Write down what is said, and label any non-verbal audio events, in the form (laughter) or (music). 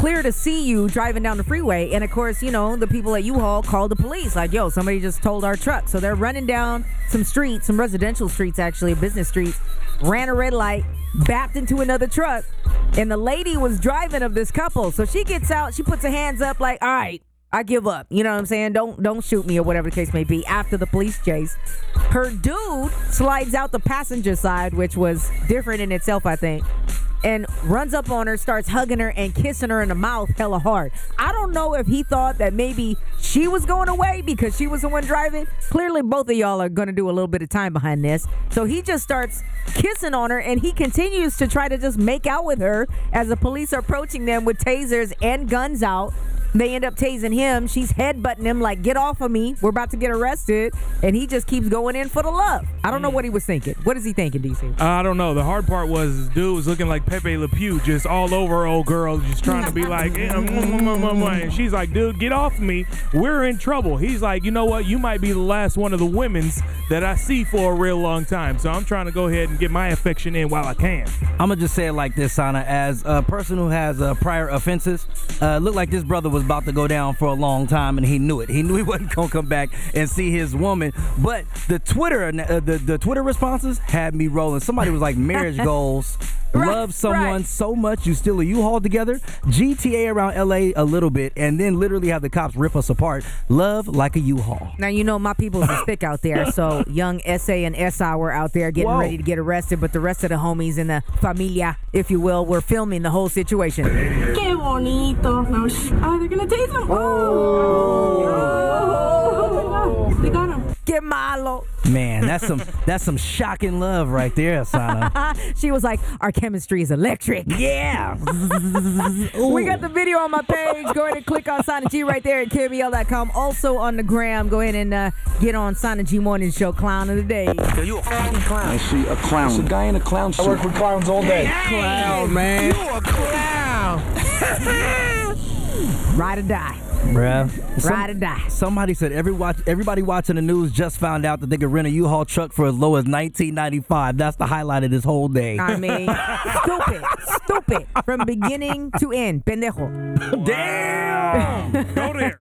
clear to see you driving down the freeway. And of course, you know, the people at U-Haul called the police, like, yo, somebody just told our truck. So they're running down some streets, some residential streets, actually, business streets, ran a red light, backed into another truck, and the lady was driving of this couple. So she gets out, she puts her hands up, like, all right. I give up. You know what I'm saying? Don't don't shoot me or whatever the case may be. After the police chase, her dude slides out the passenger side, which was different in itself, I think, and runs up on her, starts hugging her and kissing her in the mouth hella hard. I don't know if he thought that maybe she was going away because she was the one driving. Clearly, both of y'all are gonna do a little bit of time behind this. So he just starts kissing on her and he continues to try to just make out with her as the police are approaching them with tasers and guns out. They end up tasing him. She's headbutting him like, "Get off of me! We're about to get arrested." And he just keeps going in for the love. I don't know what he was thinking. What is he thinking, DC? I don't know. The hard part was this dude was looking like Pepe Le Pew, just all over old girl, just trying to be (laughs) like, eh, mm, mm, mm, mm, mm. and she's like, dude, get off me. We're in trouble. He's like, you know what? You might be the last one of the women's that I see for a real long time. So I'm trying to go ahead and get my affection in while I can. I'm gonna just say it like this, Sana. As a person who has uh, prior offenses, uh, looked like this brother was about to go down for a long time, and he knew it. He knew he (laughs) wasn't gonna come back and see his woman. But the Twitter, uh, the the Twitter responses had me rolling. Somebody was like, (laughs) "Marriage goals." Right, Love someone right. so much you steal a U-Haul together. GTA around LA a little bit, and then literally have the cops rip us apart. Love like a U-Haul. Now you know my people is thick out there. So (laughs) young SA and SI were out there getting Whoa. ready to get arrested, but the rest of the homies in the familia, if you will, were filming the whole situation. Qué bonito. No, sh- oh, they're gonna tase him. Oh. They got him. Get malo. Man, that's some (laughs) that's some shocking love right there, Sana. She was like, our chemistry is electric. yeah. (laughs) We got the video on my page. Go ahead and click on Sana G right there at KBL.com. Also on the gram, go ahead and uh, get on Sana G Morning Show Clown of the Day. I see a clown. It's a guy in a clown suit. I work with clowns all day. clown, man. (laughs) Ride or die. Bruh. Some- Ride or die. Somebody said every watch everybody watching the news just found out that they could rent a U-Haul truck for as low as 19.95. That's the highlight of this whole day. I mean, (laughs) stupid, stupid from beginning to end. Pendejo. Damn. Go there.